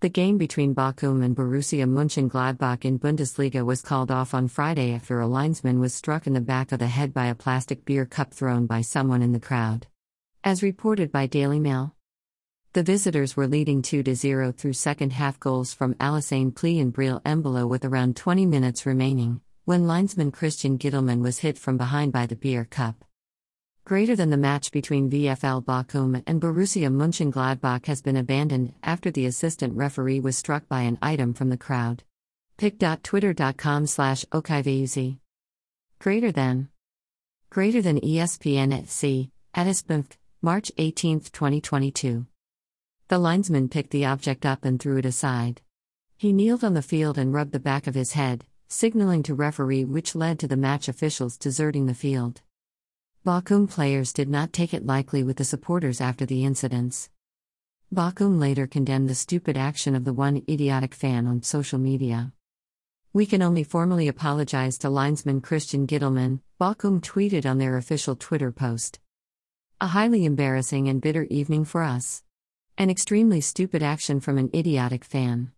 The game between Bochum and Borussia Mönchengladbach in Bundesliga was called off on Friday after a linesman was struck in the back of the head by a plastic beer cup thrown by someone in the crowd. As reported by Daily Mail, the visitors were leading 2 0 through second half goals from Alassane Pléa and Breel Embolo with around 20 minutes remaining, when linesman Christian Gittelmann was hit from behind by the beer cup. Greater than the match between VFL Bochum and Borussia Mönchengladbach has been abandoned after the assistant referee was struck by an item from the crowd. pic.twitter.com slash okivuz. Greater than. Greater than ESPN at C, Addisbumf, March 18, 2022. The linesman picked the object up and threw it aside. He kneeled on the field and rubbed the back of his head, signaling to referee which led to the match officials deserting the field. Bochum players did not take it lightly with the supporters after the incidents. Bochum later condemned the stupid action of the one idiotic fan on social media. We can only formally apologize to linesman Christian Gittelmann, Bochum tweeted on their official Twitter post. A highly embarrassing and bitter evening for us. An extremely stupid action from an idiotic fan.